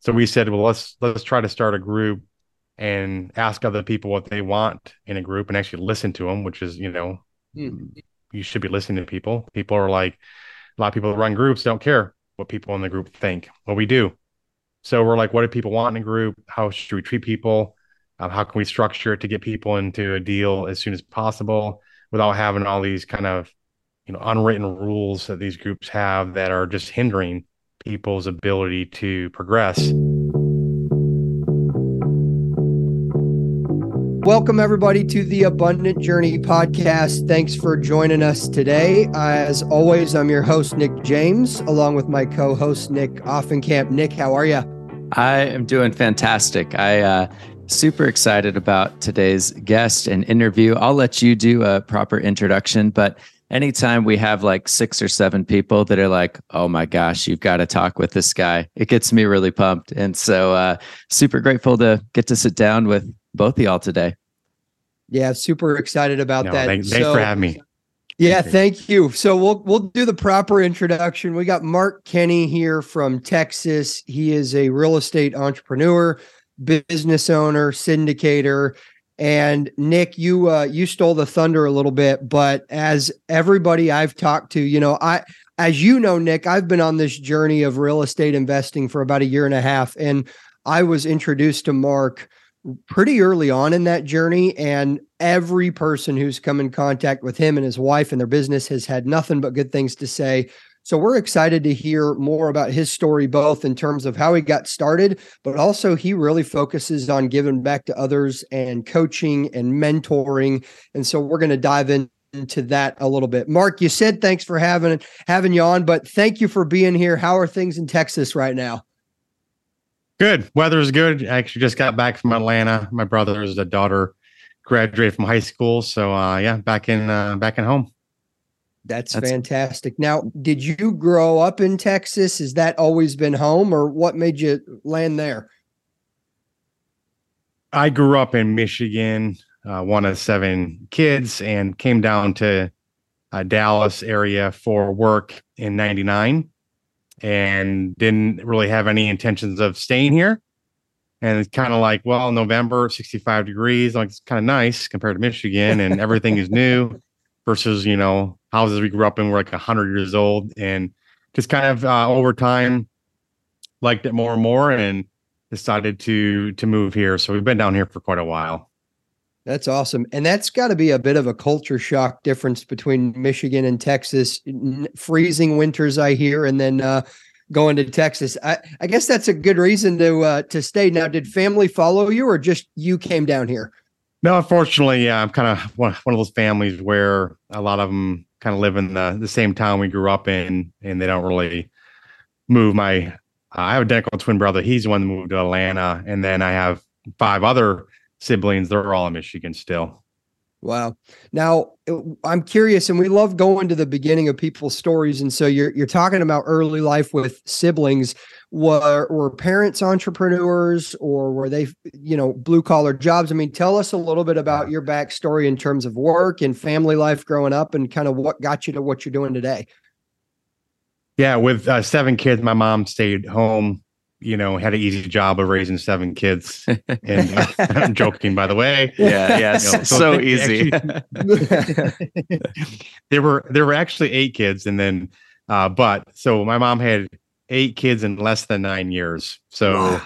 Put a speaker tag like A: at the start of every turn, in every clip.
A: So we said, well, let's let's try to start a group and ask other people what they want in a group and actually listen to them, which is, you know, mm. you should be listening to people. People are like, a lot of people that run groups don't care what people in the group think. Well, we do. So we're like, what do people want in a group? How should we treat people? Um, how can we structure it to get people into a deal as soon as possible without having all these kind of, you know, unwritten rules that these groups have that are just hindering people's ability to progress.
B: Welcome, everybody, to the Abundant Journey podcast. Thanks for joining us today. As always, I'm your host, Nick James, along with my co host, Nick Offenkamp. Nick, how are you?
C: I am doing fantastic. I, uh, super excited about today's guest and interview. I'll let you do a proper introduction, but anytime we have like six or seven people that are like, oh my gosh, you've got to talk with this guy, it gets me really pumped. And so, uh, super grateful to get to sit down with both of y'all today.
B: Yeah, super excited about no, that.
A: Thanks, so, for having me.
B: Yeah, thank you. So we'll we'll do the proper introduction. We got Mark Kenny here from Texas. He is a real estate entrepreneur, business owner, syndicator. And Nick, you uh, you stole the thunder a little bit, but as everybody I've talked to, you know, I as you know, Nick, I've been on this journey of real estate investing for about a year and a half, and I was introduced to Mark pretty early on in that journey. And every person who's come in contact with him and his wife and their business has had nothing but good things to say. So we're excited to hear more about his story, both in terms of how he got started, but also he really focuses on giving back to others and coaching and mentoring. And so we're going to dive in into that a little bit. Mark, you said thanks for having having you on, but thank you for being here. How are things in Texas right now?
A: Good. Weather's good. I actually just got back from Atlanta. My brother's daughter graduated from high school, so uh, yeah, back in uh, back in home.
B: That's, That's fantastic. Now, did you grow up in Texas? Has that always been home, or what made you land there?
A: I grew up in Michigan, uh, one of seven kids, and came down to uh, Dallas area for work in '99 and didn't really have any intentions of staying here. And it's kind of like, well, November, 65 degrees, like it's kind of nice compared to Michigan, and everything is new versus, you know, houses we grew up in were like 100 years old. And just kind of uh, over time, liked it more and more and decided to to move here. So we've been down here for quite a while.
B: That's awesome. And that's got to be a bit of a culture shock difference between Michigan and Texas. Freezing winters, I hear, and then uh, going to Texas. I, I, guess that's a good reason to uh, to stay. Now, did family follow you, or just you came down here?
A: No, unfortunately, yeah, I'm kind of one, of those families where a lot of them kind of live in the, the same town we grew up in, and they don't really move. My uh, I have a identical twin brother. He's the one that moved to Atlanta, and then I have five other siblings. They're all in Michigan still.
B: Wow. Now I'm curious, and we love going to the beginning of people's stories. And so you're you're talking about early life with siblings. Were were parents entrepreneurs or were they, you know, blue collar jobs? I mean, tell us a little bit about your backstory in terms of work and family life growing up, and kind of what got you to what you're doing today.
A: Yeah, with uh, seven kids, my mom stayed home you know, had an easy job of raising seven kids. And uh, I'm joking, by the way.
C: Yeah, yeah, you know, so, so easy.
A: Actually, there were there were actually eight kids, and then, uh, but so my mom had eight kids in less than nine years. So wow.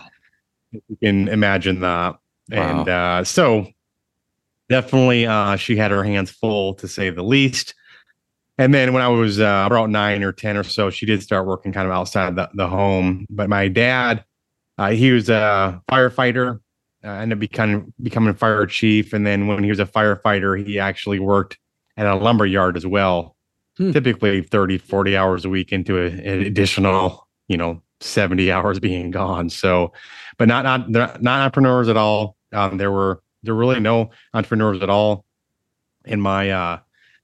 A: you can imagine that, wow. and uh, so definitely, uh, she had her hands full to say the least. And then when I was uh, about nine or 10 or so, she did start working kind of outside the, the home. But my dad, uh, he was a firefighter, uh, ended up becoming, becoming a fire chief. And then when he was a firefighter, he actually worked at a lumber yard as well, hmm. typically 30, 40 hours a week into a, an additional, you know, 70 hours being gone. So, but not, not, not entrepreneurs at all. Um, there were, there were really no entrepreneurs at all in my, uh,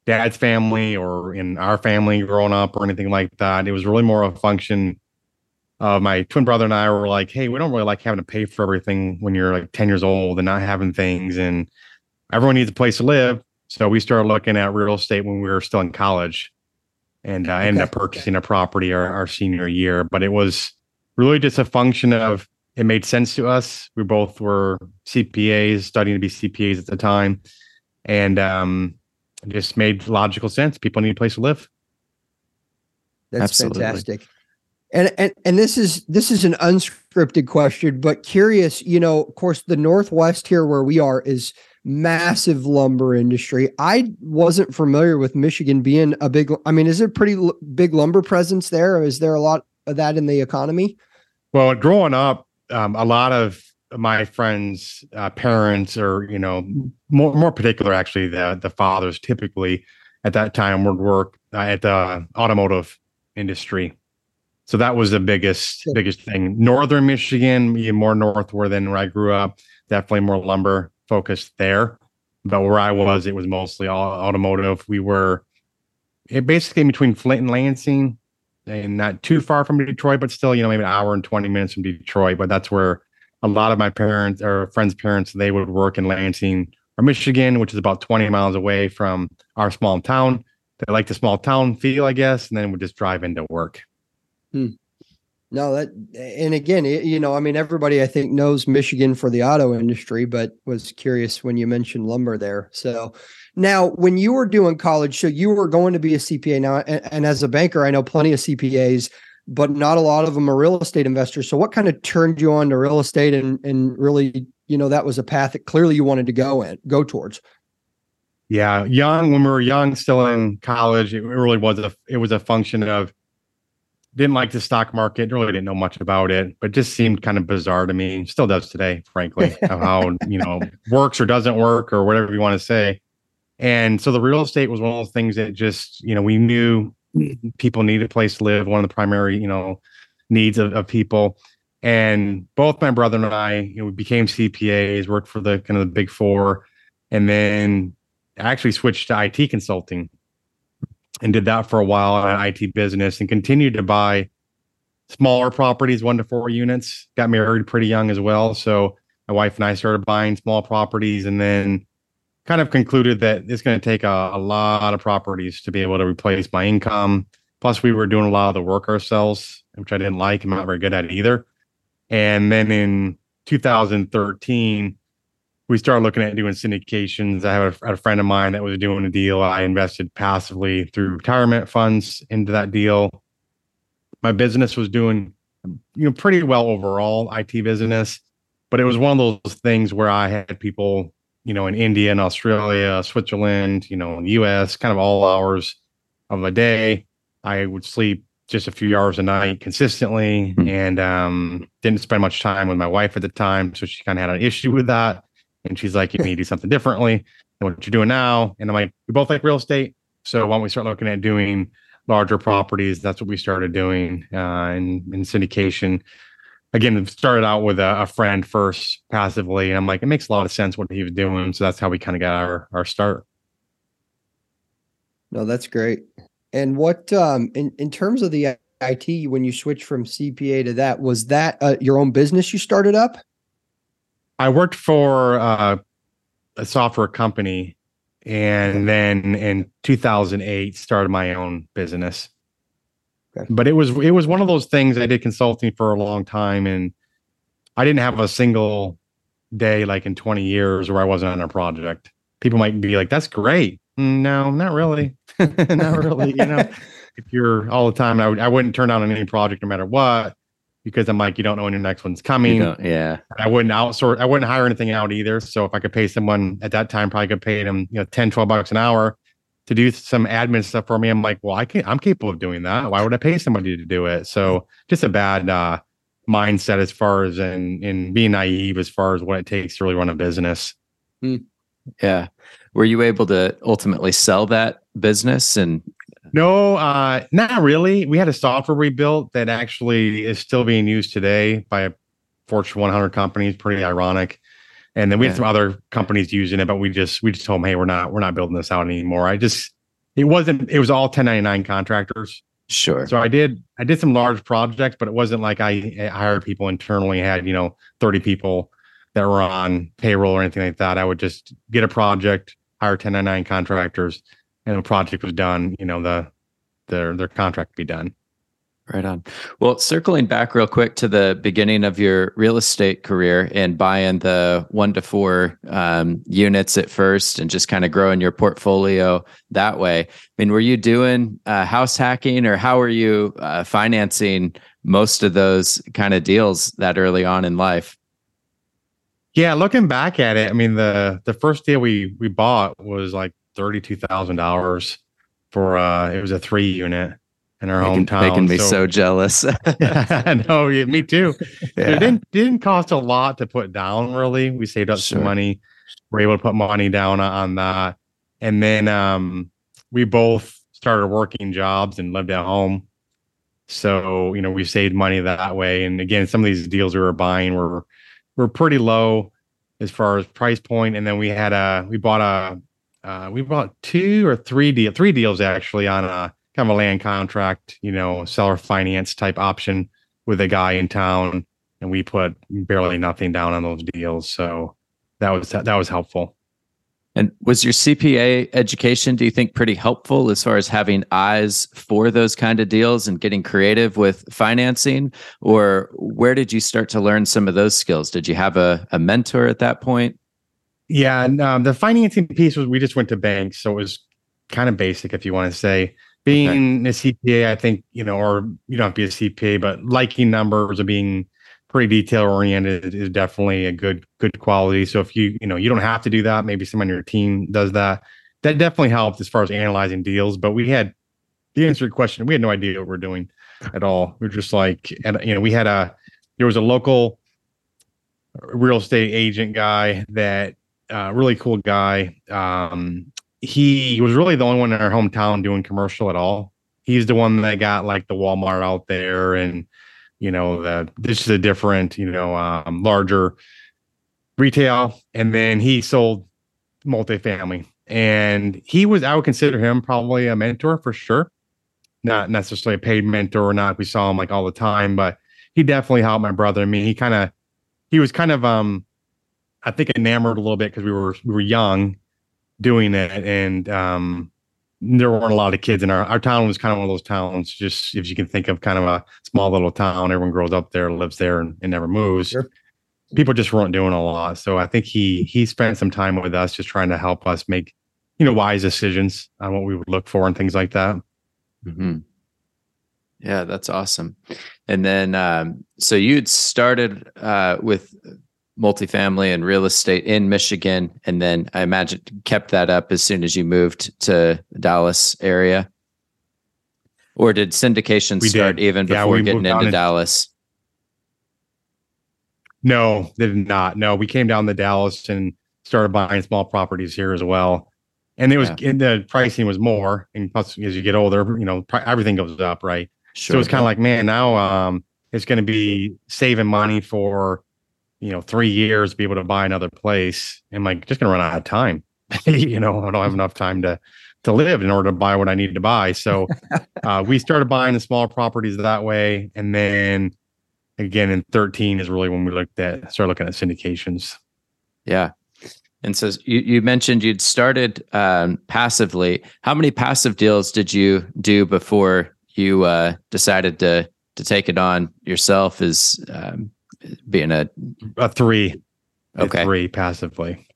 A: dad's family or in our family growing up or anything like that. It was really more a function of my twin brother and I were like, hey, we don't really like having to pay for everything when you're like 10 years old and not having things. And everyone needs a place to live. So we started looking at real estate when we were still in college. And I uh, ended up purchasing a property our, our senior year. But it was really just a function of it made sense to us. We both were CPAs, studying to be CPAs at the time, and um, it just made logical sense. People need a place to live.
B: That's
C: Absolutely.
B: fantastic. And, and and this is this is an unscripted question, but curious, you know, of course, the Northwest here where we are is massive lumber industry. I wasn't familiar with Michigan being a big. I mean, is it pretty l- big lumber presence there? Is there a lot of that in the economy?
A: Well, growing up, um, a lot of my friends' uh, parents, or you know, more more particular, actually, the the fathers typically at that time would work uh, at the automotive industry. So that was the biggest biggest thing. Northern Michigan, more northward than where I grew up, definitely more lumber focused there. But where I was, it was mostly all automotive. We were it basically between Flint and Lansing, and not too far from Detroit, but still, you know, maybe an hour and 20 minutes from Detroit. But that's where a lot of my parents or friends' parents, they would work in Lansing or Michigan, which is about 20 miles away from our small town. They like the small town feel, I guess, and then would just drive into work. Hmm.
B: No, that and again, it, you know, I mean, everybody I think knows Michigan for the auto industry, but was curious when you mentioned lumber there. So now, when you were doing college, so you were going to be a CPA now, and, and as a banker, I know plenty of CPAs, but not a lot of them are real estate investors. So what kind of turned you on to real estate, and and really, you know, that was a path that clearly you wanted to go in, go towards.
A: Yeah, young when we were young, still in college, it really was a it was a function of didn't like the stock market, really didn't know much about it, but just seemed kind of bizarre to me. Still does today, frankly, of how you know works or doesn't work or whatever you want to say. And so the real estate was one of those things that just you know we knew people need a place to live, one of the primary you know needs of, of people. And both my brother and I, you know, we became CPAs, worked for the kind of the big four, and then actually switched to IT consulting and did that for a while in an IT business and continued to buy smaller properties, one to four units. Got married pretty young as well. So my wife and I started buying small properties and then kind of concluded that it's going to take a, a lot of properties to be able to replace my income. Plus, we were doing a lot of the work ourselves, which I didn't like. I'm not very good at it either. And then in 2013, we started looking at doing syndications. I had a, a friend of mine that was doing a deal. I invested passively through retirement funds into that deal. My business was doing, you know, pretty well overall, IT business, but it was one of those things where I had people, you know, in India and Australia, Switzerland, you know, in the US, kind of all hours of the day. I would sleep just a few hours a night consistently
C: Hmm.
A: and um, didn't spend much time with my wife at the time. So she kind of had an issue with that. And she's like, you need to do something differently than what you're doing now. And I'm like, we both like real estate. So why don't we start looking at doing larger properties? That's what we started doing uh, in, in syndication. Again, started out with a, a friend first passively. And I'm like, it makes a lot of sense what he was doing. So that's how we kind of got our, our start.
B: No, that's great. And what um in in terms of the IT when you switched from CPA to that was that uh, your own business you started up?
A: I worked for uh, a software company and then in 2008 started my own business.
B: Okay.
A: But it was it was one of those things I did consulting for a long time and I didn't have a single day like in 20 years where I wasn't on a project. People might be like that's great. No, not really. not really, you know. If you're all the time I would I wouldn't turn down on any project no matter what because I'm like you don't know when your next one's coming.
C: You know, yeah.
A: I wouldn't outsource. I wouldn't hire anything out either. So if I could pay someone at that time, probably could pay them, you know, 10, 12 bucks an hour to do some admin stuff for me. I'm like, well, I can, I'm capable of doing that. Why would I pay somebody to do it? So just a bad, uh, mindset as far as in, in being naive as far as what it takes to really run a business.
C: Yeah. Were you able to ultimately sell that business and
A: No, uh, not really. We had a software we built that actually is still being used today by a Fortune 100 companies. Pretty ironic. And then we had some other companies using it, but we just we just told them, hey, we're not we're not building this out anymore. I just it wasn't it was all 1099 contractors.
C: sure?
A: So I did I did some large projects, but it wasn't like I, I hired people internally. Had you know 30 people that were on payroll or anything like that. I would just get a project, hire 1099 contractors, and the project was done. You know the their their contract be done.
C: Right on. Well, circling back real quick to the beginning of your real estate career and buying the one to four um, units at first and just kind of growing your portfolio that way. I mean, were you doing uh, house hacking or how were you uh, financing most of those kind of deals that early on in life?
A: Yeah, looking back at it, I mean the the first deal we we bought was like thirty two thousand dollars for uh it was a three unit in our
C: making,
A: hometown.
C: Making me so, so jealous.
A: yeah, no, me too. Yeah. It didn't didn't cost a lot to put down. Really, we saved up sure. some money. We're able to put money down on that, and then um, we both started working jobs and lived at home. So you know, we saved money that way. And again, some of these deals we were buying were were pretty low as far as price point. And then we had a we bought a uh, we bought two or three deal three deals actually on a kind of a land contract, you know, seller finance type option with a guy in town, and we put barely nothing down on those deals. So that was that was helpful.
C: And was your CPA education, do you think, pretty helpful as far as having eyes for those kind of deals and getting creative with financing? Or where did you start to learn some of those skills? Did you have a, a mentor at that point?
A: Yeah, and um, the financing piece was we just went to banks, so it was kind of basic, if you want to say being okay. a CPA, I think, you know, or you don't have to be a CPA, but liking numbers or being pretty detail oriented is definitely a good, good quality. So if you, you know, you don't have to do that, maybe someone on your team does that. That definitely helped as far as analyzing deals. But we had the answer to your question, we had no idea what we are doing at all. We are just like, and you know, we had a there was a local real estate agent guy that uh, really cool guy. Um, he was really the only one in our hometown doing commercial at all. He's the one that got like the Walmart out there and you know the this is a different you know um, larger retail. And then he sold multifamily. And he was i would consider him probably a mentor for sure. Not necessarily a paid mentor or not. We saw him like all the time but he definitely helped my brother and me. he kind of he was kind of um i think enamored a little bit because we were we were young doing it and um there weren't a lot of kids in our our town was kind of one of those towns just if you can think of kind of a small little town everyone grows up there lives there and, and never moves sure. people just weren't doing a lot so i think he he spent some time with us just trying to help us make you know wise decisions on what we would look for and things like that
C: mm-hmm. yeah that's awesome and then um so you'd started uh with multifamily and real estate in Michigan, and then I imagine kept that up as soon as you moved to Dallas area. Or did syndication we start did. even before yeah, getting into Dallas?
A: No, they did not. No, we came down to Dallas and started buying small properties here as well. And it was yeah. the pricing was more, and plus as you get older, you know, everything goes up, right? Sure. So it's kind of like, man, now um, it's going to be saving money for you know, three years to be able to buy another place. I'm like, just gonna run out of time. you know, I don't have enough time to to live in order to buy what I need to buy. So uh, we started buying the small properties that way, and then again in 13 is really when we looked at started looking at syndications.
C: Yeah. And so you, you mentioned you'd started um, passively. How many passive deals did you do before you uh, decided to to take it on yourself is um, being a
A: a three. Okay. A three passively.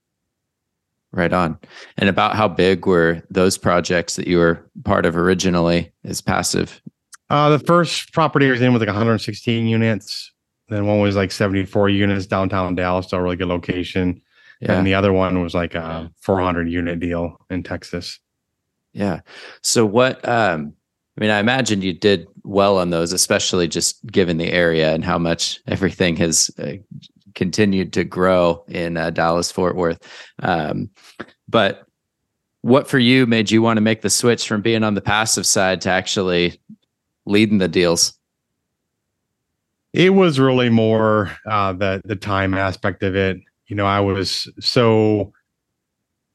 C: Right on. And about how big were those projects that you were part of originally as passive?
A: Uh, the first property I was in was like 116 units. Then one was like 74 units downtown Dallas, so a really good location. Yeah. And the other one was like a 400 unit deal in Texas.
C: Yeah. So what um I mean, I imagine you did well on those, especially just given the area and how much everything has uh, continued to grow in uh, Dallas Fort Worth. Um, but what for you made you want to make the switch from being on the passive side to actually leading the deals?
A: It was really more uh, the the time aspect of it. You know, I was so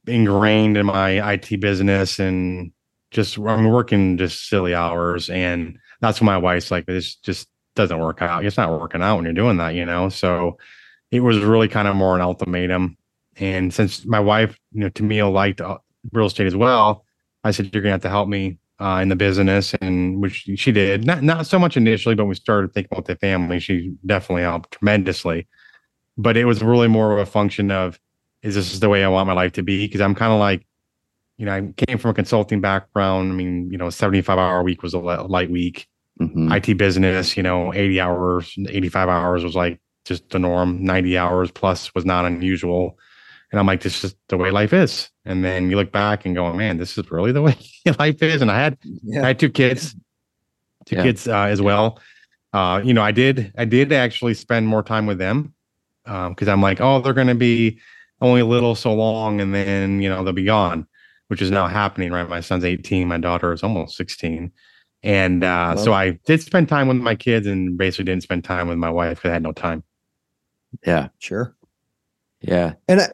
A: ingrained in my IT business and just I'm working just silly hours, and that's when my wife's like, this just doesn't work out. It's not working out when you're doing that, you know. So it was really kind of more an ultimatum. And since my wife, you know, Tamiel liked uh, real estate as well, I said, you're gonna have to help me uh, in the business, and which she did. Not not so much initially, but we started thinking about the family. She definitely helped tremendously. But it was really more of a function of, is this the way I want my life to be? Because I'm kind of like, you know, I came from a consulting background. I mean, you know, 75 hour week was a light week. Mm-hmm. IT business, you know, 80 hours, 85 hours was like just the norm. 90 hours plus was not unusual. And I'm like, this is the way life is. And then you look back and go, man, this is really the way life is. And I had, yeah. I had two kids, two yeah. kids uh, as well. Uh, you know, I did, I did actually spend more time with them because um, I'm like, oh, they're going to be only a little so long, and then you know they'll be gone, which is now happening. Right, my son's 18, my daughter is almost 16, and uh, well, so I did spend time with my kids, and basically didn't spend time with my wife because I had no time.
C: Yeah,
B: sure.
C: Yeah,
B: and I,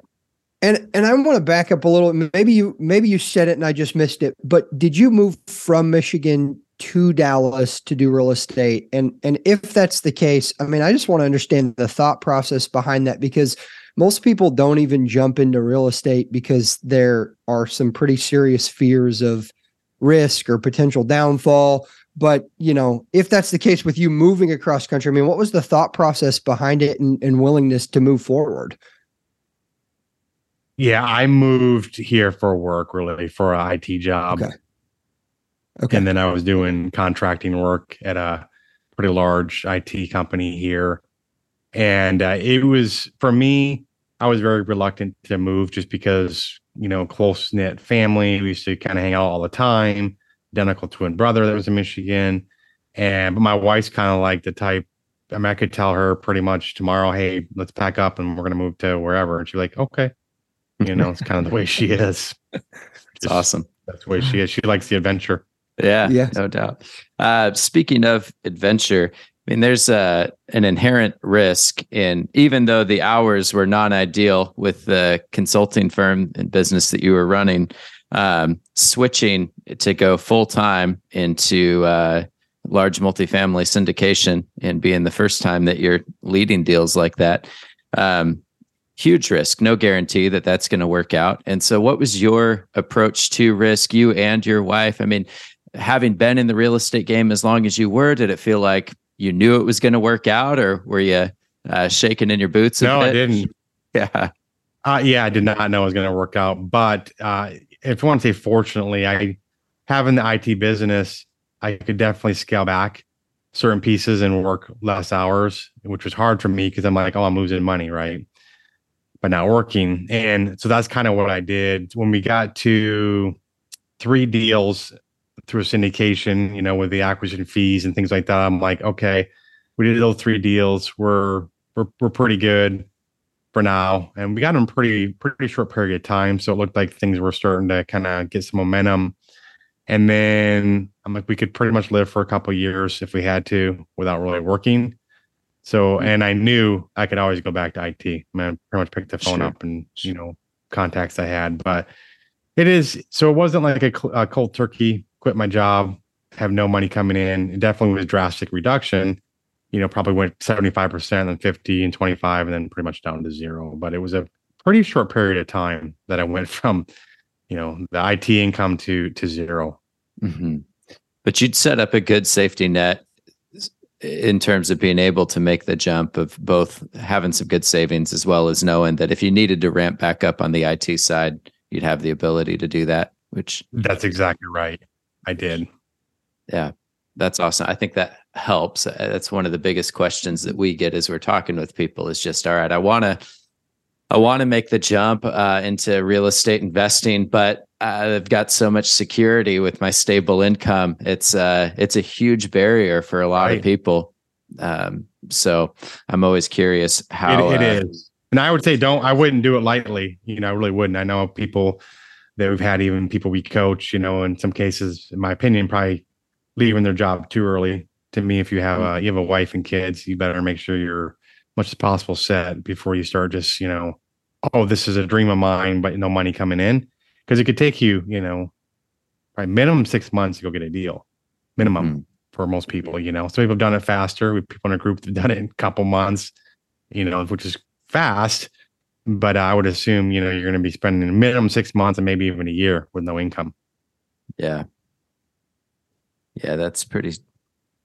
B: and and I want to back up a little. Maybe you maybe you said it and I just missed it. But did you move from Michigan to Dallas to do real estate? And and if that's the case, I mean, I just want to understand the thought process behind that because most people don't even jump into real estate because there are some pretty serious fears of risk or potential downfall. But you know, if that's the case with you moving across country, I mean, what was the thought process behind it and, and willingness to move forward?
A: Yeah, I moved here for work, really, for an IT job. Okay. Okay. And then I was doing contracting work at a pretty large IT company here. And uh, it was, for me, I was very reluctant to move just because, you know, close knit family. We used to kind of hang out all the time. Identical twin brother that was in Michigan. And, but my wife's kind of like the type, I mean, I could tell her pretty much tomorrow, hey, let's pack up and we're going to move to wherever. And she's like, okay. You know, it's kind of the way she is.
C: It's awesome.
A: That's the way she is. She likes the adventure.
C: Yeah, yeah, no doubt. Uh, speaking of adventure, I mean, there's a an inherent risk in even though the hours were non-ideal with the consulting firm and business that you were running, um, switching to go full time into uh, large multifamily syndication and being the first time that you're leading deals like that. Um, huge risk, no guarantee that that's going to work out. And so, what was your approach to risk, you and your wife? I mean, having been in the real estate game as long as you were, did it feel like you knew it was going to work out, or were you uh, shaking in your boots?
A: no, bit? I didn't.
C: Yeah.
A: Uh, yeah, I did not know it was going to work out. But uh, if you want to say, fortunately, I having the IT business, I could definitely scale back certain pieces and work less hours, which was hard for me because I'm like, oh, I'm losing money, right? But not working. And so that's kind of what I did. When we got to three deals through a syndication, you know, with the acquisition fees and things like that. I'm like, okay, we did those three deals. We're we're we're pretty good for now, and we got them pretty pretty short period of time. So it looked like things were starting to kind of get some momentum. And then I'm like, we could pretty much live for a couple years if we had to without really working. So, mm-hmm. and I knew I could always go back to IT. I mean, I pretty much picked the phone sure. up and you know contacts I had, but it is so it wasn't like a, a cold turkey quit my job, have no money coming in. It definitely was a drastic reduction. You know, probably went 75%, then 50 and 25, and then pretty much down to zero. But it was a pretty short period of time that I went from, you know, the IT income to to 0
C: mm-hmm. But you'd set up a good safety net in terms of being able to make the jump of both having some good savings as well as knowing that if you needed to ramp back up on the IT side, you'd have the ability to do that. Which
A: that's exactly right. I did.
C: Yeah, that's awesome. I think that helps. Uh, that's one of the biggest questions that we get as we're talking with people is just, all right, I want to, I want to make the jump uh, into real estate investing, but I've got so much security with my stable income. It's uh, it's a huge barrier for a lot right. of people. Um, so I'm always curious how
A: it, it uh, is. And I would say, don't. I wouldn't do it lightly. You know, I really wouldn't. I know people that we've had even people we coach, you know, in some cases, in my opinion, probably leaving their job too early. To me, if you have a you have a wife and kids, you better make sure you're much as possible set before you start just, you know, oh, this is a dream of mine, but no money coming in. Because it could take you, you know, probably minimum six months to go get a deal. Minimum mm-hmm. for most people, you know. So people have done it faster. We people in a group that have done it in a couple months, you know, which is fast but I would assume you know you're going to be spending a minimum six months and maybe even a year with no income.
C: Yeah, Yeah, that's pretty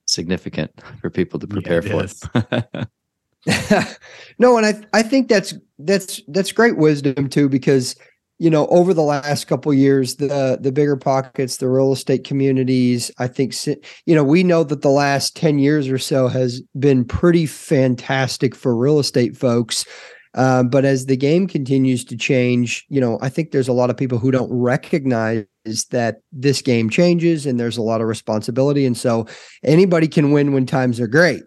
C: significant for people to prepare
A: Yeah,
C: for.
B: no, and I I think that's that's that's great wisdom too because you know over the last couple years the the BiggerPockets the real estate communities I think you know we know that the last 10 years or so has been pretty fantastic for real estate folks um, but as the game continues to change you know I think there's a lot of people who don't recognize that this game changes and there's a lot of responsibility and so anybody can win when times are great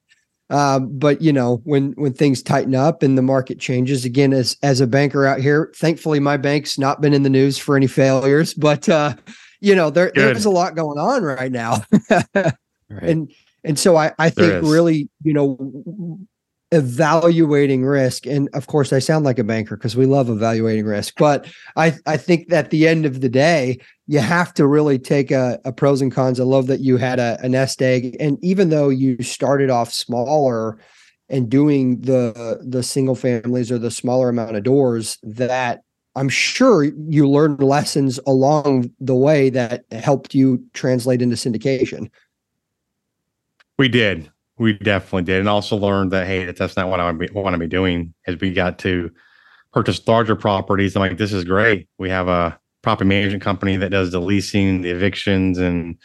B: uh, but you know, when when things tighten up and the market changes again, as as a banker out here, thankfully my bank's not been in the news for any failures. But uh, you know, there
A: Good.
B: there's a lot going on right now,
C: right.
B: and and so I I think really you know evaluating risk and of course I sound like a banker because we love evaluating risk but I I think that at the end of the day you have to really take a, a pros and cons I love that you had a, a nest egg and even though you started off smaller and doing the the single families or the smaller amount of doors that I'm sure you learned lessons along the way that helped you translate into syndication
A: We did. We definitely did, and also learned that hey, that's not what I want to be doing. As we got to purchase larger properties, I'm like, this is great. We have a property management company that does the leasing, the evictions, and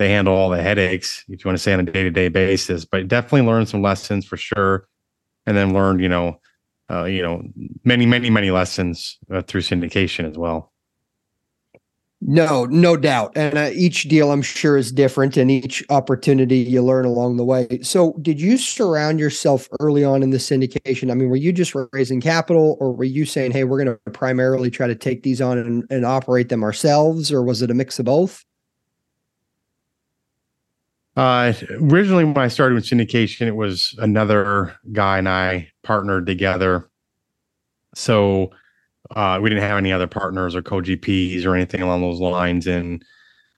A: they handle all the headaches. If you want to say on a day to day basis, but definitely learned some lessons for sure, and then learned, you know, uh, you know, many, many, many lessons uh, through syndication as well.
B: No, no doubt. And uh, each deal, I'm sure, is different, and each opportunity you learn along the way. So, did you surround yourself early on in the syndication? I mean, were you just raising capital, or were you saying, "Hey, we're going to primarily try to take these on and, and operate them ourselves," or was it a mix of both?
A: Uh, originally, when I started with syndication, it was another guy and I partnered together. So uh, we didn't have any other partners or co-GPs or anything along those lines. And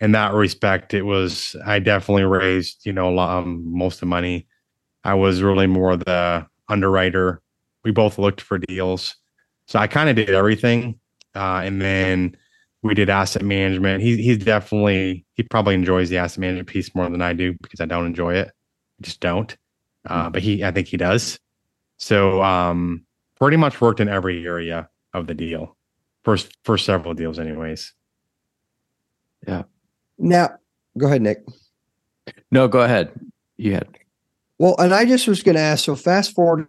A: in that respect, it was I definitely raised you know a lot, um, most of the money. I was really more the underwriter. We both looked for deals, so I kind of did everything. Uh, and then we did asset management. He he's definitely he probably enjoys the asset management piece more than I do because I don't enjoy it. I just don't. Uh, but he I think he does. So um pretty much worked in every area of the deal. First for several deals anyways.
B: Yeah now, go ahead, Nick.
C: No, go ahead. You had.
B: Well, and I just was going to ask. So, fast forwarding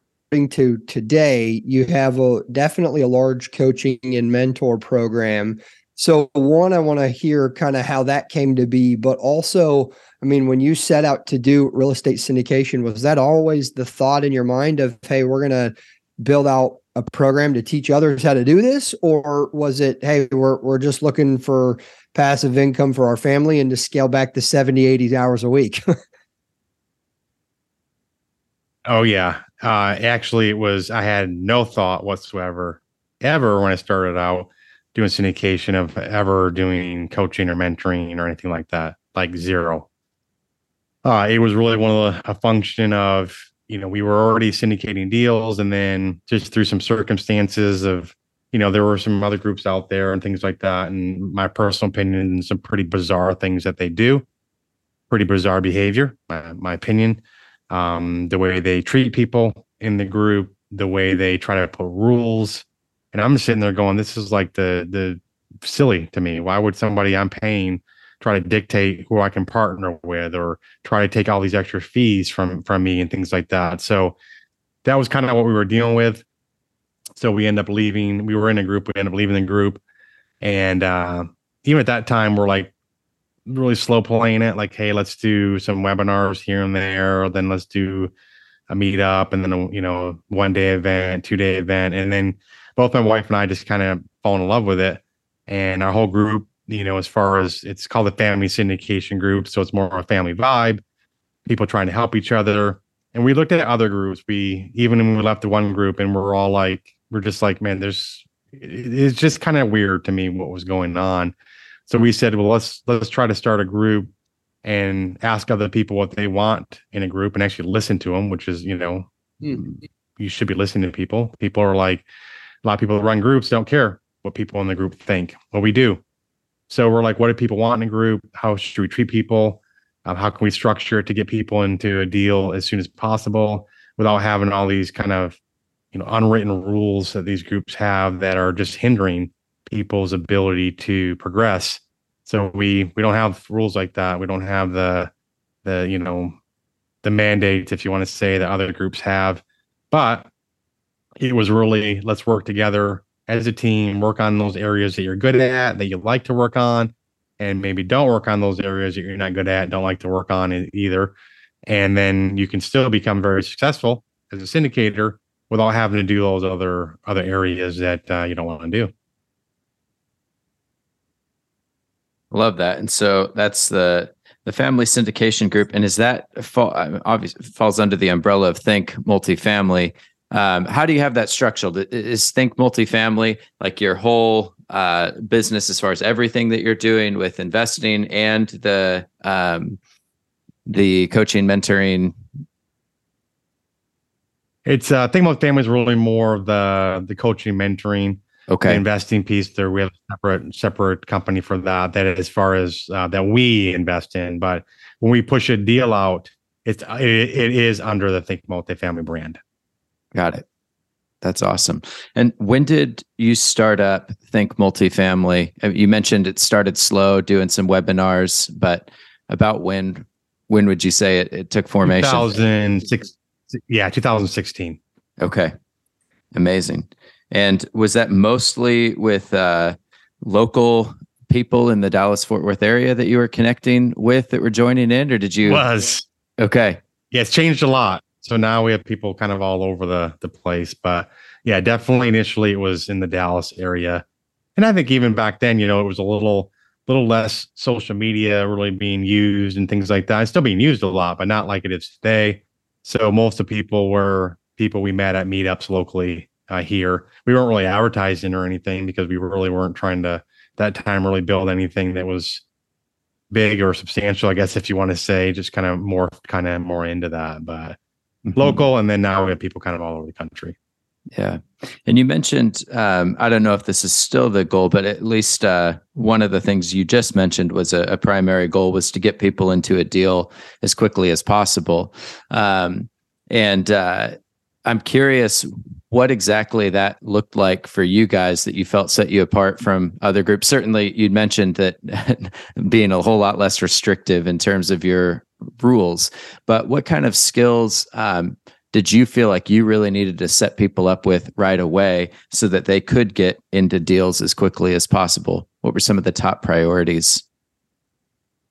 B: to today, you have a definitely a large coaching and mentor program. So, one, I want to hear kind of how that came to be, but also, I mean, when you set out to do real estate syndication, was that always the thought in your mind of, hey, we're going to build out a program to teach others how to do this, or was it, hey, we're we're just looking for passive income for our family and to scale back to 70, 80 hours a week?
A: Oh yeah. Uh actually it was I had no thought whatsoever ever when I started out doing syndication of ever doing coaching or mentoring or anything like that. Like zero. Uh it was really one of the a function of, you know, we were already syndicating deals and then just through some circumstances of you know, there were some other groups out there and things like that. And my personal opinion, some pretty bizarre things that they do, pretty bizarre behavior, my, my opinion um, the way they treat people in the group, the way they try to put rules. And I'm sitting there going, this is like the the silly to me. Why would somebody I'm paying try to dictate who I can partner with or try to take all these extra fees from from me and things like that? So that was kind of what we were dealing with. So we end up leaving. We were in a group. We end up leaving the group, and uh, even at that time, we're like really slow playing it. Like, hey, let's do some webinars here and there, or then let's do a meetup, and then a, you know one day event, two day event, and then both my wife and I just kind of fall in love with it, and our whole group, you know, as far as it's called the family syndication group, so it's more of a family vibe, people trying to help each other. And we looked at other groups. We even when we left the one group, and we're all like, we're just like, man, there's it's just kind of weird to me what was going on. So we said, well, let's let's try to start a group and ask other people what they want in a group and actually listen to them, which is, you know,
B: Hmm.
A: you should be listening to people. People are like a lot of people that run groups don't care what people in the group think. Well, we do. So we're like, what do people want in a group? How should we treat people? Um, how can we structure it to get people into a deal as soon as possible without having all these kind of you know unwritten rules that these groups have that are just hindering people's ability to progress. So we we don't have rules like that. We don't have the the you know the mandates, if you want to say, that other groups have. But it was really let's work together as a team, work on those areas that you're good at, that you like to work on, and maybe don't work on those areas that you're not good at, don't like to work on either. And then you can still become very successful as a syndicator without having to do those other other areas that uh, you don't want to do.
C: Love that. And so that's the the family syndication group, and is that fall, obviously falls under the umbrella of Think Multifamily. Um, how do you have that structured? Is Think Multifamily like your whole uh, business as far as everything that you're doing with investing and the um, the coaching, mentoring?
A: It's uh, Think Multifamily is really more of the the coaching, mentoring
C: okay
A: the investing piece there we have a separate separate company for that that as far as uh, that we invest in but when we push a deal out it's it, it is under the think multifamily brand
C: got it. That's awesome. And when did you start up think multifamily? Uh, you mentioned it started slow doing some webinars but about when when would you say it, it took formation?
A: 2006 yeah 2016
C: okay. Amazing. And was that mostly with uh, local people in the Dallas Fort Worth area that you were connecting with that were joining in, or did you?
A: Was.
C: Okay.
A: Yeah, it's changed a lot. So now we have people kind of all over the the place. But yeah, definitely initially it was in the Dallas area, and I think even back then, you know, it was a little little less social media really being used and things like that. It's still being used a lot, but not like it is today. So most of the people were people we met at meetups locally uh, here. We weren't really advertising or anything because we really weren't trying to that time really build anything that was big or substantial. I guess if you want to say, just kind of more kind of more into that, but mm-hmm. local, and then now we have people kind of all over the country.
C: Yeah. And you mentioned, um, I don't know if this is still the goal, but at least uh, one of the things you just mentioned was a, a, primary goal was to get people into a deal as quickly as possible. Um, and uh, I'm curious what exactly that looked like for you guys that you felt set you apart from other groups. Certainly, you'd mentioned that being a whole lot less restrictive in terms of your rules, but what kind of skills um, did you feel like you really needed to set people up with right away so that they could get into deals as quickly as possible? What were some of the top priorities?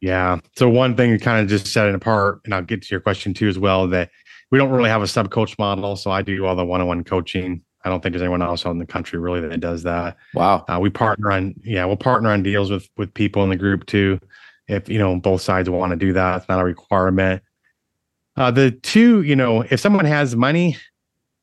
A: Yeah. So one thing kind of just set it apart, and I'll get to your question too as well, that we don't really have a sub coach model. So I do all the one on one coaching. I don't think there's anyone else in the country really that does that.
C: Wow.
A: Uh, we partner on, yeah, we'll partner on deals with with people in the group too. If you know both sides want to do that, it's not a requirement. Uh, the two, you know, if someone has money,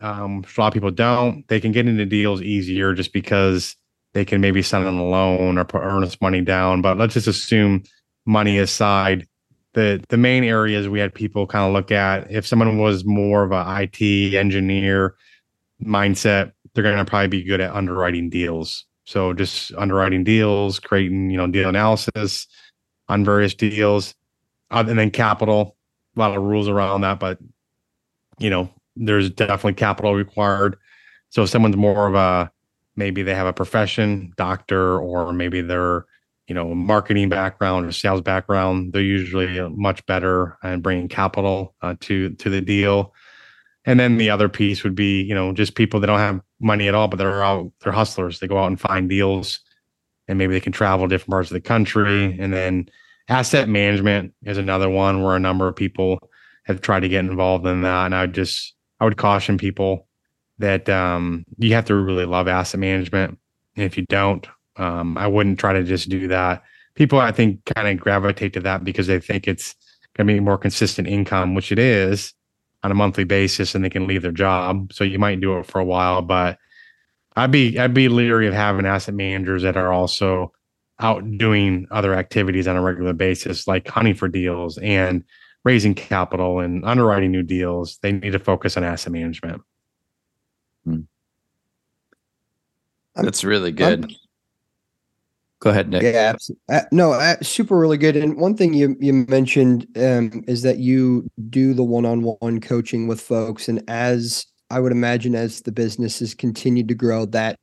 A: um, a lot of people don't, they can get into deals easier just because they can maybe send on a loan or put earnest money down. But let's just assume money aside, the the main areas we had people kind of look at if someone was more of a IT engineer mindset, they're going to probably be good at underwriting deals. So just underwriting deals, creating you know deal analysis on various deals, uh, and then capital. A lot of rules around that, but you know there's definitely capital required. So if someone's more of a maybe they have a profession, doctor, or maybe they're you know marketing background or sales background they're usually much better at bringing capital uh, to to the deal and then the other piece would be you know just people that don't have money at all but they're out they're hustlers they go out and find deals and maybe they can travel to different parts of the country and then asset management is another one where a number of people have tried to get involved in that and i would just i would caution people that um, you have to really love asset management and if you don't um, I wouldn't try to just do that. People, I think, kind of gravitate to that because they think it's going to be more consistent income, which it is on a monthly basis, and they can leave their job. So you might do it for a while, but I'd be I'd be leery of having asset managers that are also out doing other activities on a regular basis, like hunting for deals and raising capital and underwriting new deals. They need to focus on asset management.
C: Hmm. That's really good. Go ahead, Nick.
B: Yeah, uh, no, uh, super, really good. And one thing you you mentioned um, is that you do the one-on-one coaching with folks, and as I would imagine, as the business has continued to grow, that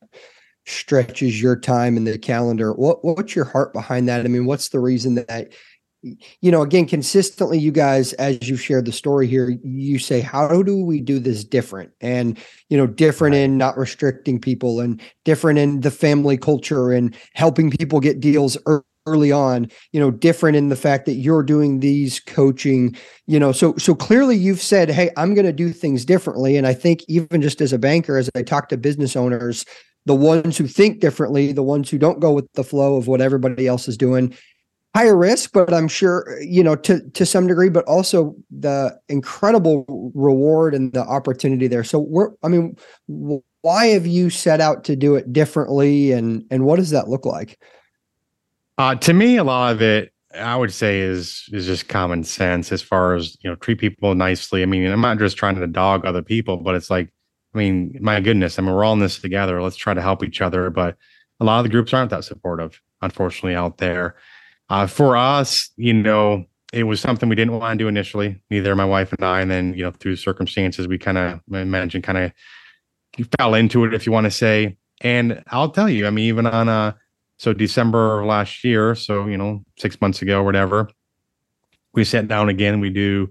B: stretches your time in the calendar. What what's your heart behind that? I mean, what's the reason that you know, again, consistently, you guys, as you've shared the story here, you say, how do we do this different? And, you know, different right. in not restricting people and different in the family culture and helping people get deals early on, you know, different in the fact that you're doing these coaching, you know, so, so clearly you've said, Hey, I'm going to do things differently. And I think even just as a banker, as I talk to business owners, the ones who think differently, the ones who don't go with the flow of what everybody else is doing, higher risk, but I'm sure you know to to some degree, but also the incredible reward and the opportunity there. So we're, I mean, why have you set out to do it differently, and and what does that look like?
A: Uh, to me, a lot of it, I would say, is is just common sense as far as you know, treat people nicely. I mean, I'm not just trying to dog other people, but it's like, I mean, my goodness, I mean, we're all in this together. Let's try to help each other. But a lot of the groups aren't that supportive, unfortunately, out there. Uh, for us, you know, it was something we didn't want to do initially, neither my wife and I. And then, you know, through circumstances, we kind of imagine kind of fell into it, if you want to say. And I'll tell you, I mean, even on uh so December of last year, so you know, six months ago whatever, we sat down again. We do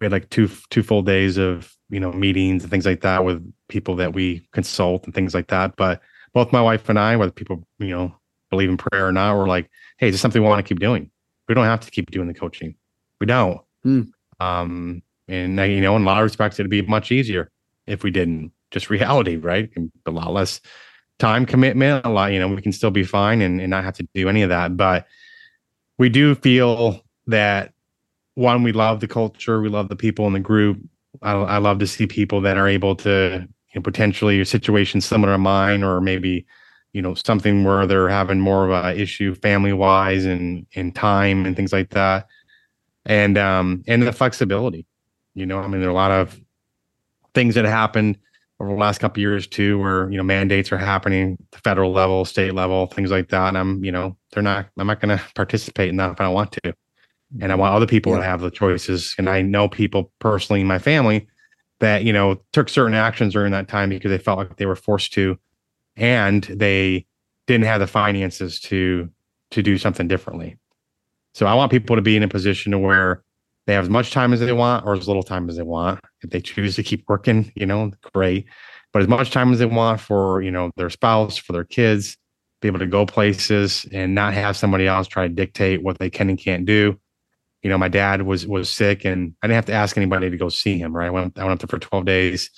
A: we had like two two full days of you know meetings and things like that with people that we consult and things like that. But both my wife and I, whether people you know believe in prayer or not, we're like, hey, is this something we want to keep doing? We don't have to keep doing the coaching. We don't. Hmm. Um, and you know, in a lot of respects, it'd be much easier if we didn't. Just reality, right? And A lot less time commitment. A lot, you know, we can still be fine and, and not have to do any of that. But we do feel that one, we love the culture, we love the people in the group. I, I love to see people that are able to you know, potentially a situation similar to mine, or maybe you know something where they're having more of a issue family wise and in time and things like that and um and the flexibility you know i mean there are a lot of things that happened over the last couple years too where you know mandates are happening the federal level state level things like that and i'm you know they're not i'm not going to participate in that if i don't want to and i want other people yeah. to have the choices and i know people personally in my family that you know took certain actions during that time because they felt like they were forced to and they didn't have the finances to to do something differently. So I want people to be in a position to where they have as much time as they want or as little time as they want. If they choose to keep working, you know, great. But as much time as they want for, you know, their spouse, for their kids, be able to go places and not have somebody else try to dictate what they can and can't do. You know, my dad was was sick and I didn't have to ask anybody to go see him, right? I went I went up there for 12 days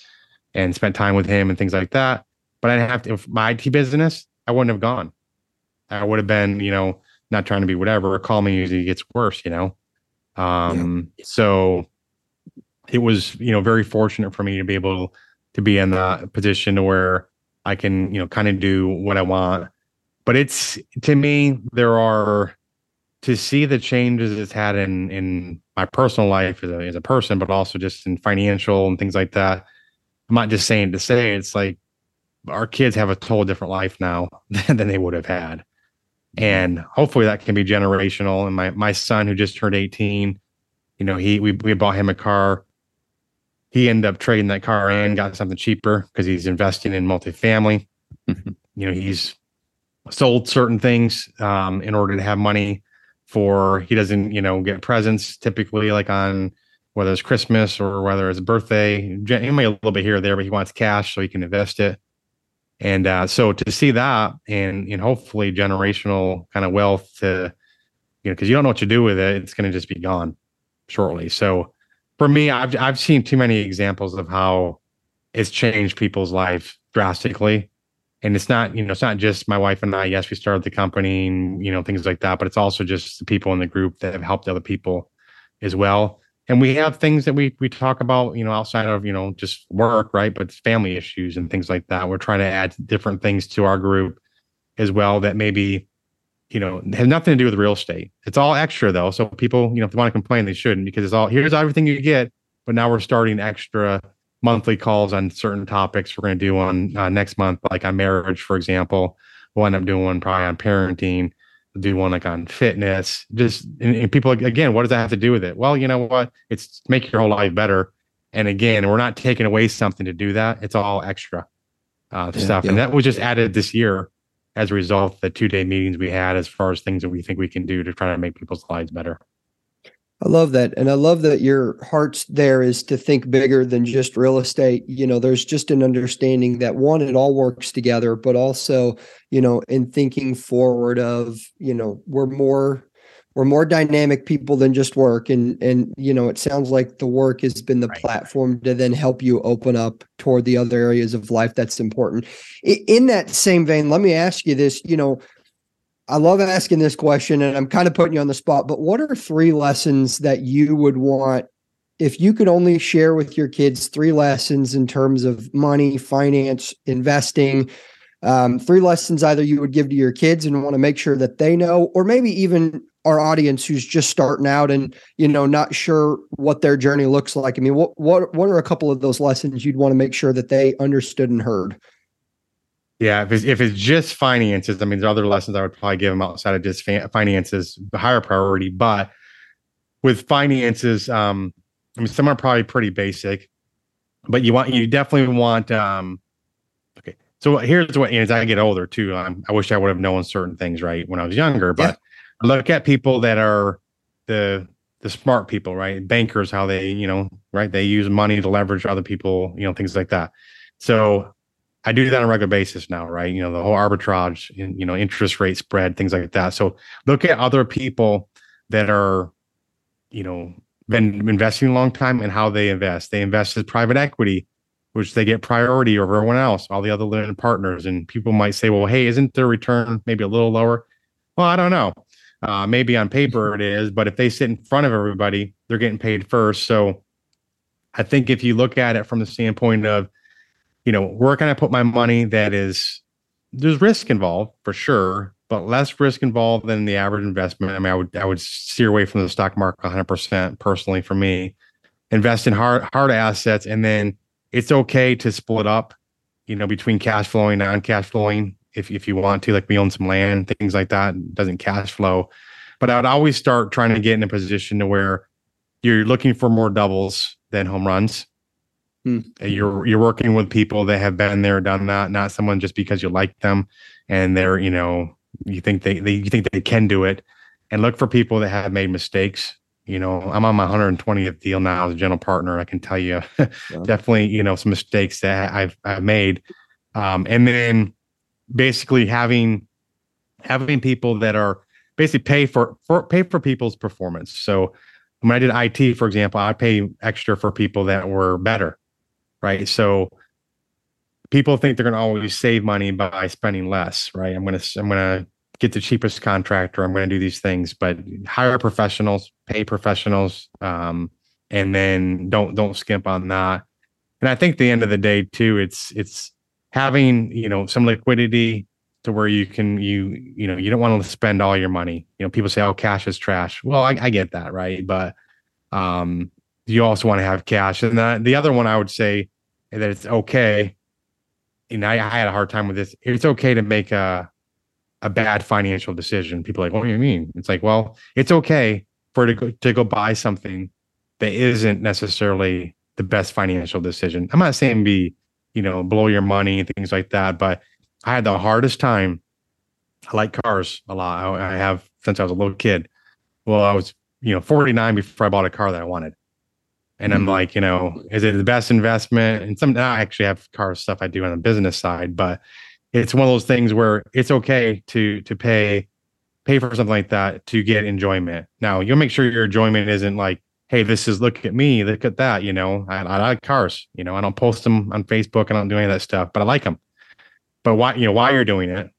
A: and spent time with him and things like that. But I didn't have to, if my IT business, I wouldn't have gone. I would have been, you know, not trying to be whatever. Call me usually it gets worse, you know. Um, yeah. so it was, you know, very fortunate for me to be able to be in the position where I can, you know, kind of do what I want. But it's to me, there are to see the changes it's had in in my personal life as a, as a person, but also just in financial and things like that. I'm not just saying to say it's like our kids have a total different life now than, they would have had. And hopefully that can be generational. And my my son who just turned 18, you know, he we we bought him a car. He ended up trading that car in, got something cheaper because he's investing in multifamily. Mm-hmm. You know, he's sold certain things um, in order to have money for he doesn't, you know, get presents typically like on whether it's Christmas or whether it's birthday. He may a little bit here or there, but he wants cash so he can invest it. And uh, so to see that and and hopefully generational kind of wealth to you know because you don't know what to do with it, it's going to just be gone shortly. So for me, I've I've seen too many examples of how it's changed people's life drastically. And it's not, you know, it's not just my wife and I. Yes, we started the company and, you know, things like that, but it's also just the people in the group that have helped other people as well and we have things that we we talk about you know outside of you know just work right but family issues and things like that. We're trying to add different things to our group as well that maybe you know have nothing to do with real estate. It's all extra though so people you know if they want to complain they shouldn't because it's all here's everything you get but now we're starting extra monthly calls on certain topics we're going to do on uh, next month like on marriage for example. We'll end up doing one probably on parenting do one like on fitness. Just and, and people again, what does that have to do with it? Well, you know what? It's make your whole life better. And again, we're not taking away something to do that. It's all extra uh, yeah, stuff, yeah. and that was just added this year as a result of the two day meetings we had as far as things that we think we can do to try to make people's lives better.
B: I love that. And I love that your heart's there is to think bigger than just real estate. You know, there's just an understanding that one, it all works together, but also, you know, in thinking forward of, you know, we're more we're more dynamic people than just work and and you know it sounds like the work has been the right. platform to then help you open up toward the other areas of life that's important in that same vein let me ask you this you know i love asking this question and i'm kind of putting you on the spot but what are three lessons that you would want if you could only share with your kids three lessons in terms of money finance investing um, three lessons either you would give to your kids and want to make sure that they know or maybe even our audience who's just starting out and you know not sure what their journey looks like? I mean what what what are a couple of those lessons you'd want to make sure that they understood and heard
A: yeah if it's, if it's just finances i mean there's other lessons i would probably give them outside of just finances the higher priority but with finances um i mean some are probably pretty basic but you want you definitely want um okay so here's what as i get older too um, i wish i would have known certain things right when i was younger but yeah look at people that are the the smart people, right? Bankers, how they, you know, right? They use money to leverage other people, you know, things like that. So I do that on a regular basis now, right? You know, the whole arbitrage, and you know, interest rate spread, things like that. So look at other people that are, you know, been investing a long time and how they invest. They invest in private equity, which they get priority over everyone else, all the other limited partners. And people might say, well, hey, isn't their return maybe a little lower? Well, I don't know. Uh, maybe on paper it is, but if they sit in front of everybody, they're getting paid first. So I think if you look at it from the standpoint of, you know, where can I put my money that is there's risk involved for sure, but less risk involved than the average investment. I mean, I would I would steer away from the stock market 100% personally for me. Invest in hard hard assets, and then it's okay to split up, you know, between cash flowing, and non cash flowing if if you want to, like we own some land, things like that, doesn't cash flow. But I would always start trying to get in a position to where you're looking for more doubles than home runs. Hmm. You're you're working with people that have been there, done that, not someone just because you like them and they're, you know, you think they, they you think they can do it. And look for people that have made mistakes. You know, I'm on my 120th deal now as a general partner. I can tell you yeah. definitely, you know, some mistakes that I've I've made. Um, and then basically having having people that are basically pay for, for pay for people's performance. So when I did IT, for example, I pay extra for people that were better, right? So people think they're going to always save money by spending less, right? I'm going to I'm going to get the cheapest contractor. I'm going to do these things, but hire professionals, pay professionals, um, and then don't don't skimp on that. And I think the end of the day too, it's it's having you know some liquidity to where you can you you know you don't want to spend all your money you know people say oh cash is trash well i, I get that right but um you also want to have cash and the, the other one i would say that it's okay and I, I had a hard time with this it's okay to make a a bad financial decision people are like what do you mean it's like well it's okay for to go, to go buy something that isn't necessarily the best financial decision i'm not saying be you know, blow your money and things like that. But I had the hardest time. I like cars a lot. I, I have since I was a little kid. Well, I was, you know, 49 before I bought a car that I wanted. And mm-hmm. I'm like, you know, is it the best investment? And some I actually have car stuff I do on the business side, but it's one of those things where it's okay to to pay pay for something like that to get enjoyment. Now you'll make sure your enjoyment isn't like hey, this is look at me, look at that. You know, I, I like cars. You know, I don't post them on Facebook. I don't do any of that stuff, but I like them. But why, you know, why you're doing it,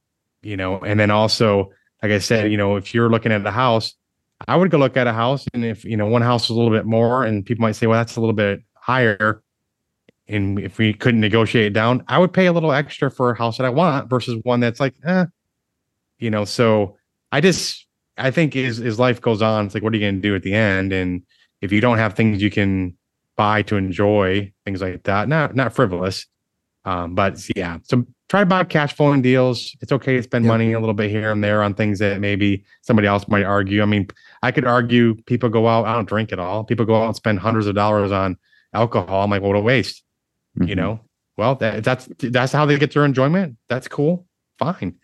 A: you know, and then also, like I said, you know, if you're looking at the house, I would go look at a house, and if you know one house is a little bit more, and people might say, well, that's a little bit higher, and if we couldn't negotiate it down, I would pay a little extra for a house that I want versus one that's like, eh, you know. So I just, I think as as life goes on, it's like, what are you going to do at the end? And if you don't have things you can buy to enjoy things like that not not frivolous Um, but yeah, so try to buy cash flowing deals. It's okay to spend
B: Yep.
A: money a little bit here and there on things that maybe somebody else might argue. I mean, I could argue people go out, I don't drink at all. People go out and spend hundreds of dollars on alcohol. I'm like, what a waste, you
C: Mhm.
A: know? Well, that, that's that's how they get their enjoyment. That's cool. Fine.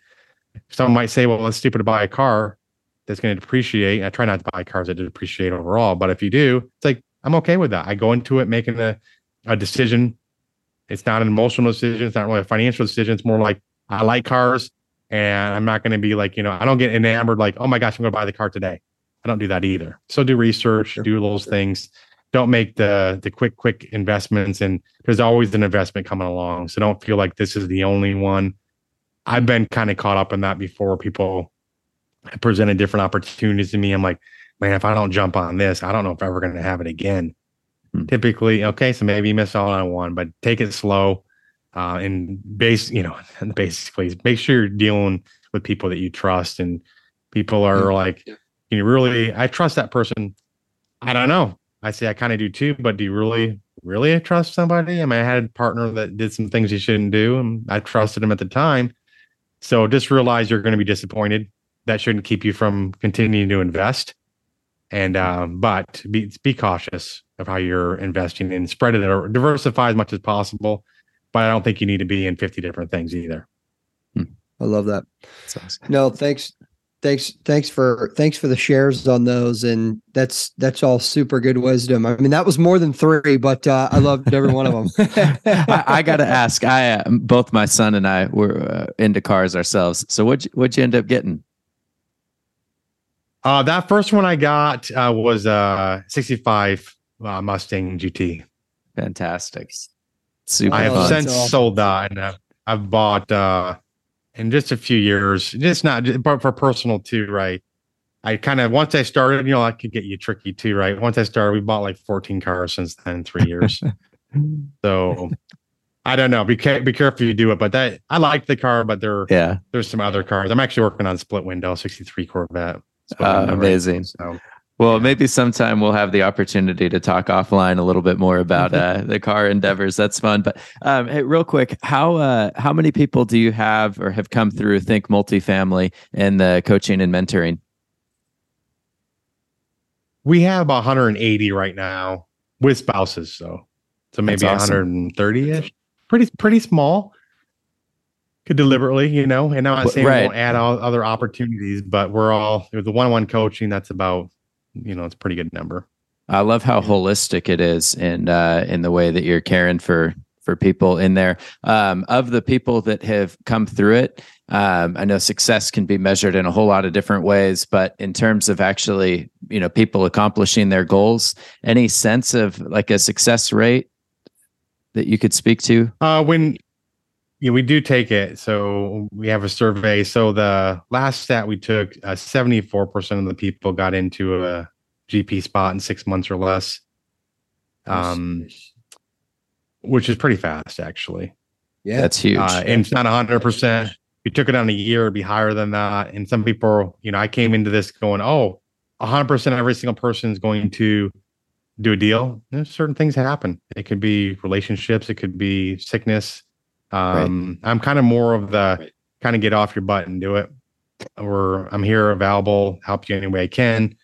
A: Some might say, well, it's stupid to buy a car that's going to depreciate. I try not to buy cars that depreciate overall, but if you do, it's like I'm okay with that. I go into it making a, a decision. It's not an emotional decision. It's not really a financial decision. It's more like I like cars, and I'm not going to be like you know I don't get enamored like oh my gosh I'm going to buy the car today. I don't do that either. So do research,
B: Sure.
A: do those things. Don't make the the quick quick investments, and there's always an investment coming along. So don't feel like this is the only one. I've been kind of caught up in that before. People presented different opportunities to me. I'm like, man, if I don't jump on this, I don't know if I'm ever going to have it again.
C: Hmm.
A: Typically, okay, so maybe you miss out on one, but take it slow. Uh, and base, you know, basically make sure you're dealing with people that you trust and people are
B: Yeah.
A: like,
B: Yeah.
A: you really, I trust that person. I don't know. I say I kind of do too, but do you really, really trust somebody? I mean, I had a partner that did some things he shouldn't do, and I trusted him at the time. So just realize you're going to be disappointed. That shouldn't keep you from continuing to invest. And um, but be be cautious of how you're investing and spread it or diversify as much as possible. But I don't think you need to be in 50 different things either.
B: I love that.
C: Awesome.
B: No, thanks. Thanks. Thanks for thanks for the shares on those. And that's that's all super good wisdom. I mean, that was more than three, but uh, I loved every one of them.
C: I, I got to ask. I uh, both my son and I were uh, into cars ourselves. So what what'd you end up getting?
A: Uh, that first one I got uh, was uh 65 uh, Mustang GT.
C: Fantastic. Super
A: I have
C: fun.
A: since
B: awesome.
A: sold that, and I've, I've bought uh in just a few years, just not but for personal too, right? I kind of once I started, you know, I could get you tricky too, right? Once I started, we bought like 14 cars since then, in three years. so I don't know. Be ca- be careful you do it, but that I like the car, but there
C: yeah.
A: there's some other cars. I'm actually working on split window 63 Corvette.
C: Uh,
A: window
C: amazing.
A: now, so
C: Well, maybe sometime we'll have the opportunity to talk offline a little bit more about uh, the car endeavors. That's fun. But um, hey, real quick, how uh, how many people do you have or have come through Think Multifamily and the coaching and mentoring?
A: we have 180 right now with spouses, so so maybe
C: That's awesome.
A: 130 ish. Pretty pretty small. Could deliberately, you know, and I'm not saying
C: right.
A: we won't add all other opportunities, but we're all the one-on-one coaching. That's about, you know, it's a pretty good number.
C: I love how holistic it is in uh, in the way that you're caring for for people in there. Um, of the people that have come through it, um, I know success can be measured in a whole lot of different ways, but in terms of actually, you know, people accomplishing their goals, any sense of like a success rate that you could speak to?
A: Uh, when yeah, we do take it. So we have a survey. So the last stat we took, uh, 74% of the people got into a GP spot in six months or less, um, which is pretty fast, actually.
B: yeah.
C: That's huge.
A: Uh, and it's not 100%. If you took it on a year, it'd be higher than that. And some people, you know, I came into this going, oh, 100% every single person is going to do a deal. There's certain things happen. It could be relationships, it could be sickness. Um, I'm kind of more of the
B: Right.
A: kind of get off your butt and do it. Or I'm here available, help you any way I can.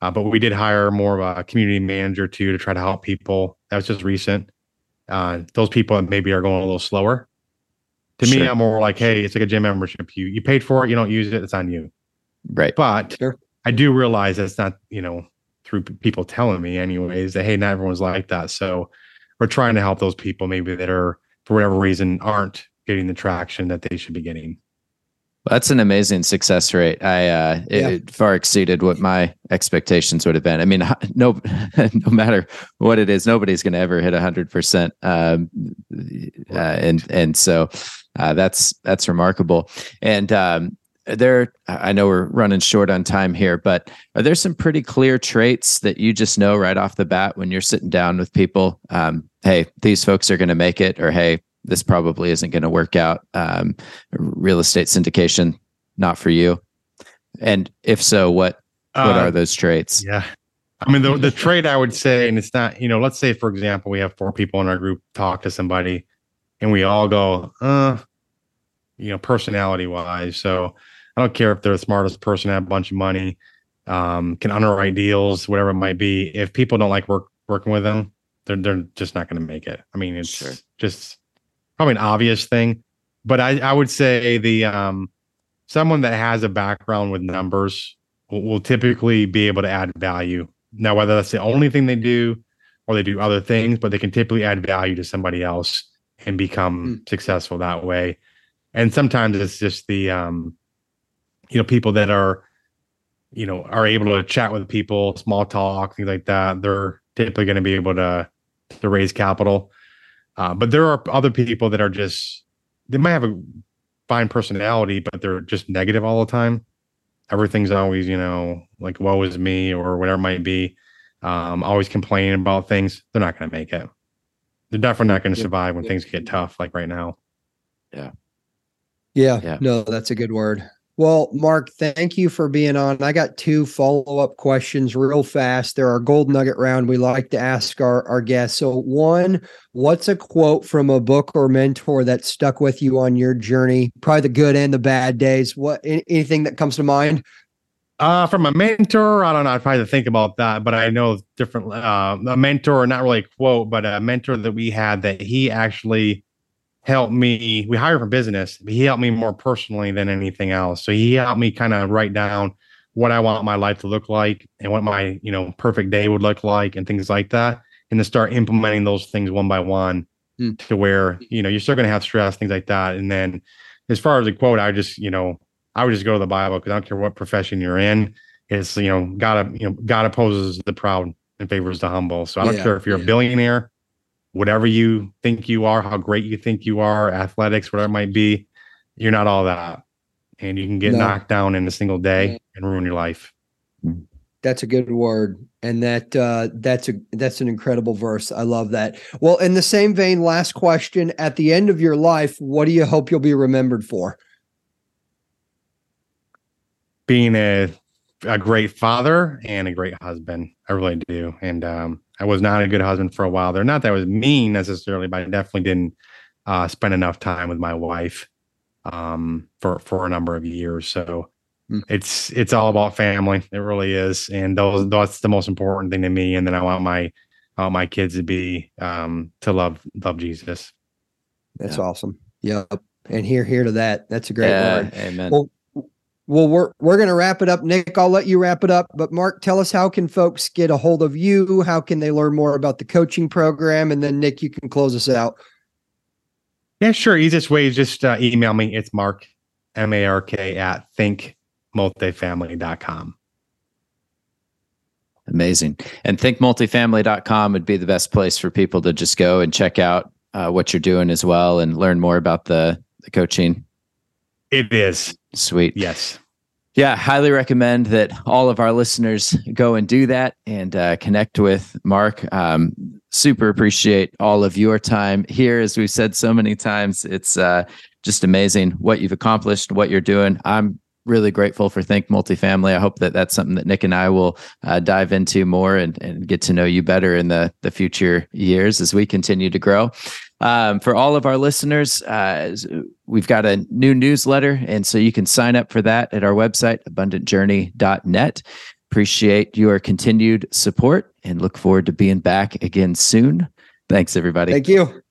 A: Uh, but we did hire more of a community manager too to try to help people. That was just recent. Uh, those people that maybe are going a little slower. To me, I'm more like, hey, it's like a gym membership. You you paid for it, you don't use it, it's on you.
C: right.
A: But
B: Sure.
A: I do realize that's not, you know, through people telling me anyways that hey, not everyone's like that. So we're trying to help those people maybe that are for whatever reason aren't getting the traction that they should be getting.
C: That's an amazing success rate. I uh, it,
B: Yeah.
C: it far exceeded what my expectations would have been. I mean, no, no matter what it is, nobody's going to ever hit hundred percent. Um, uh, and and so uh, that's that's remarkable. And um, there, I know we're running short on time here, but are there some pretty clear traits that you just know right off the bat when you're sitting down with people? Um, hey, these folks are going to make it, or hey, this probably isn't going to work out. Um, real estate syndication, not for you. And if so, what what
A: Uh,
C: are those traits?
A: Yeah. I mean, the, the trade I would say, and it's not, you know, let's say, for example, we have four people in our group talk to somebody. and we all go, uh, you know, personality wise. So I don't care if they're the smartest person, have a bunch of money, um, can underwrite deals, whatever it might be. If people don't like work working with them, they're they're just not going to make it. I mean, it's
C: Sure.
A: just probably an obvious thing, but I I would say the um someone that has a background with numbers will, will typically be able to add value. Now, whether that's the only thing they do or they do other things, but they can typically add value to somebody else and become successful that way. And sometimes it's just the um you know people that are you know are able to chat with people, small talk, things like that. They're typically going to be able to to raise capital. Uh, but there are other people that are just they might have a fine personality, but they're just negative all the time. Everything's always, you know, like woe is me or whatever it might be. Um, always complaining about things. They're not going to make it. They're definitely not going to survive when things get tough, like right now.
B: Yeah.
C: Yeah.
B: No, that's a good word. Well, Mark, thank you for being on. I got two follow up questions real fast. They're our gold nugget round we like to ask our, our guests. So, one, what's a quote from a book or mentor that stuck with you on your journey? Probably the good and the bad days. What anything that comes to mind?
A: Uh, from a mentor, I don't know. I'd probably think about that, but I know different. Uh, a mentor, not really a quote, but a mentor that we had that he actually helped me. We hired for business, but he helped me more personally than anything else. So he helped me kind of write down what I want my life to look like and what my you know perfect day would look like and things like that, and to start implementing those things one by one
B: Hmm.
A: to where you know you're still going to have stress, things like that, and then as far as the quote, I just you know I would just go to the Bible because I don't care what profession you're in. It's you know God you know God opposes the proud and favors the humble. So I don't
B: Yeah,
A: care if you're
B: yeah.
A: a billionaire, whatever you think you are, how great you think you are, athletics, whatever it might be, you're not all that, and you can get
B: No.
A: knocked down in a single day and ruin your life.
B: That's a good word. And that uh that's a that's an incredible verse. I love that. Well, in the same vein, last question. At the end of your life, what do you hope you'll be remembered for?
A: Being a a great father and a great husband, I really do. And um, I was not a good husband for a while there. Not that I was mean necessarily, but I definitely didn't uh, spend enough time with my wife um, for for a number of years. So
B: Hmm.
A: it's it's all about family. It really is, and those that's the most important thing to me. And then I want my I want my kids to be um, to love love Jesus.
B: That's
C: Yeah.
B: awesome. Yep. And here, here to that. That's a great
C: Yeah,
B: word.
C: amen.
B: Well, Well, we're we're gonna wrap it up. Nick, I'll let you wrap it up. But Mark, tell us how can folks get a hold of you? How can they learn more about the coaching program? And then Nick, you can close us out.
A: Yeah, sure. Easiest way is just uh, email me. It's Mark M A R K at thinkmultifamily.com.
C: Amazing. And thinkmultifamily.com would be the best place for people to just go and check out uh, what you're doing as well and learn more about the, the coaching.
A: It is.
C: Sweet.
A: Yes.
C: Yeah, highly recommend that all of our listeners go and do that and uh, connect with Mark. Um, super appreciate all of your time here. As we've said so many times, it's uh, just amazing what you've accomplished, what you're doing. I'm really grateful for Think Multifamily. I hope that that's something that Nick and I will uh, dive into more and, and get to know you better in the, the future years as we continue to grow. Um, for all of our listeners, uh, we've got a new newsletter, and so you can sign up for that at our website, abundantjourney.net. Appreciate your continued support and look forward to being back again soon. Thanks, everybody.
B: Thank you.